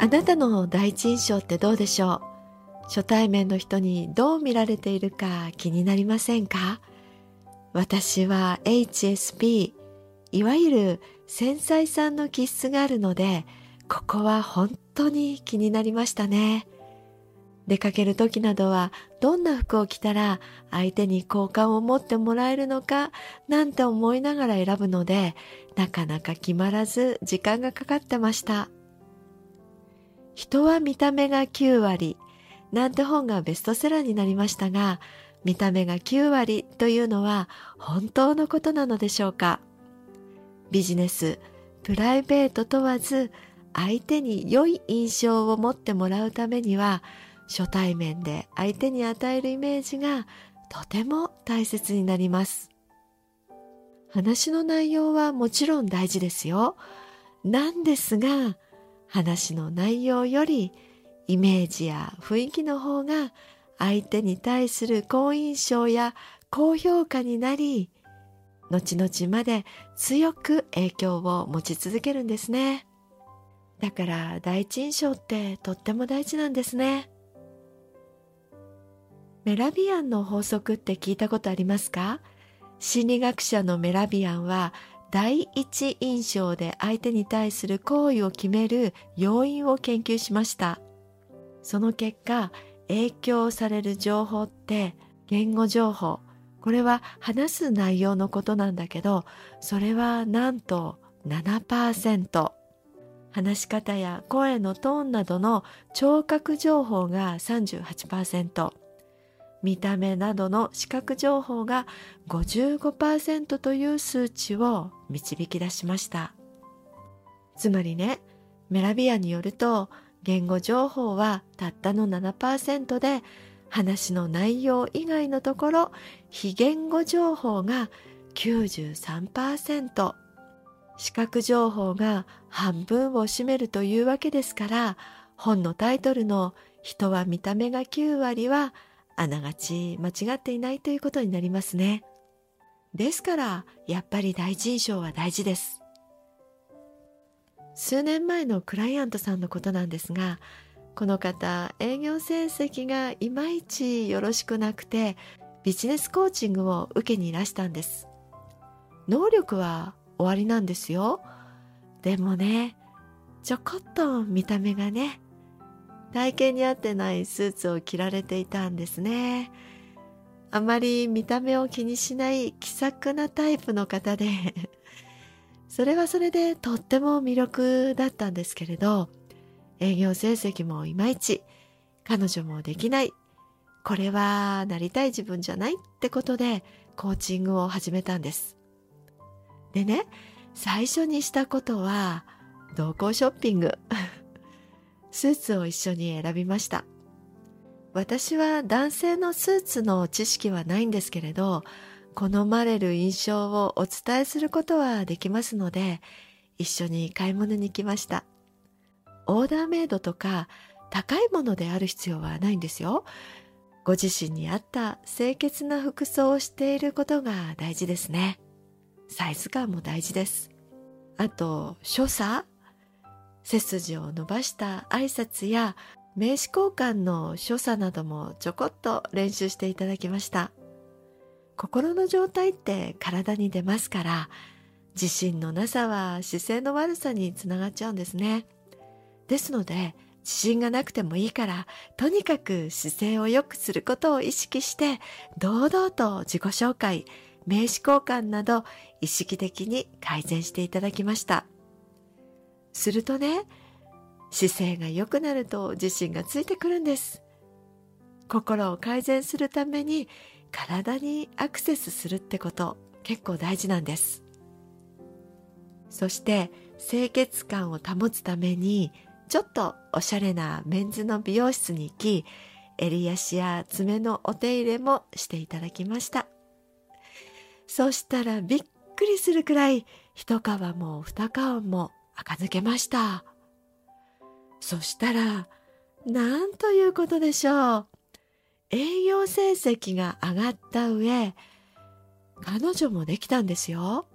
あなたの第一印象ってどうでしょう？初対面の人にどう見られているか気になりませんか？私は HSP いわゆる繊細さんの気質があるのでここは本当に気になりましたね。出かける時などはどんな服を着たら相手に好感を持ってもらえるのかなんて思いながら選ぶのでなかなか決まらず時間がかかってました。人は見た目が9割なんて本がベストセラーになりましたが、見た目が9割というのは本当のことなのでしょうかビジネス、プライベート問わず相手に良い印象を持ってもらうためには初対面で相手に与えるイメージがとても大切になります。話の内容はもちろん大事ですよ。なんですが、話の内容よりイメージや雰囲気の方が相手に対する好印象や高評価になり後々まで強く影響を持ち続けるんですね。だから第一印象ってとっても大事なんですね。メラビアンの法則って聞いたことありますか？心理学者のメラビアンは第一印象で相手に対する行為を決める要因を研究しました。その結果、影響される情報って言語情報。これは話す内容のことなんだけど、それはなんと7%。話し方や声のトーンなどの聴覚情報が38%。見た目などの視覚情報が55%という数値を導き出しました。つまりねメラビアによると言語情報はたったの7%で話の内容以外のところ非言語情報が93%視覚情報が半分を占めるというわけですから本のタイトルの「人は見た目が9割」はあながち間違っていないということになりますね。ですから、やっぱり第一印象は大事です。数年前のクライアントさんのことなんですが、この方、営業成績がいまいちよろしくなくて、ビジネスコーチングを受けにいらしたんです。能力は終わりなんですよ。でもね、ちょこっと見た目がね、体型に合ってないスーツを着られていたんですね。あまり見た目を気にしない気さくなタイプの方で それはそれでとっても魅力だったんですけれど、営業成績もいまいち、彼女もできない、これはなりたい自分じゃないってことでコーチングを始めたんです。でね、最初にしたことは同行ショッピング。スーツを一緒に選びました。私は男性のスーツの知識はないんですけれど、好まれる印象をお伝えすることはできますので、一緒に買い物に来ました。オーダーメイドとか高いものである必要はないんですよ。ご自身に合った清潔な服装をしていることが大事ですね。サイズ感も大事です。あと、所作背筋を伸ばした挨拶や名刺交換の所作などもちょこっと練習していただきました。心の状態って体に出ますから自信のなさは姿勢の悪さにつながっちゃうんですねですので自信がなくてもいいからとにかく姿勢を良くすることを意識して堂々と自己紹介名刺交換など意識的に改善していただきましたするとね姿勢が良くなると自信がついてくるんです。心を改善するために体にアクセスするってこと結構大事なんです。そして清潔感を保つためにちょっとおしゃれなメンズの美容室に行き襟足や爪のお手入れもしていただきました。そしたらびっくりするくらい一皮も二皮も垢抜けましたそしたらなんということでしょう営業成績が上がった上、彼女もできたんですよ。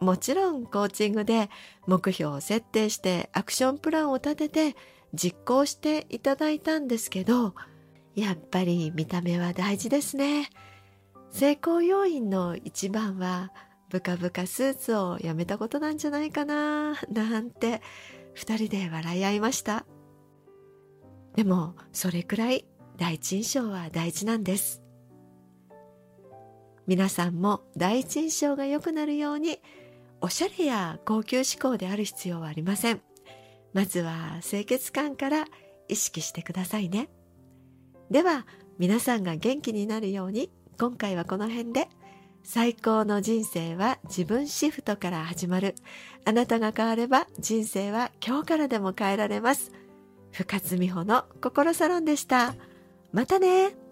もちろんコーチングで目標を設定してアクションプランを立てて実行していただいたんですけど、やっぱり見た目は大事ですね。成功要因の一番はブカブカスーツをやめたことなんじゃないかななんて二人で笑い合いました。でもそれくらい第一印象は大事なんです。皆さんも第一印象が良くなるようにおしゃれや高級志向である必要はありません。まずは清潔感から意識してくださいね。では皆さんが元気になるように今回はこの辺で。最高の人生は自分シフトから始まる。あなたが変われば人生は今日からでも変えられます。深津美穂の心サロンでした。またね。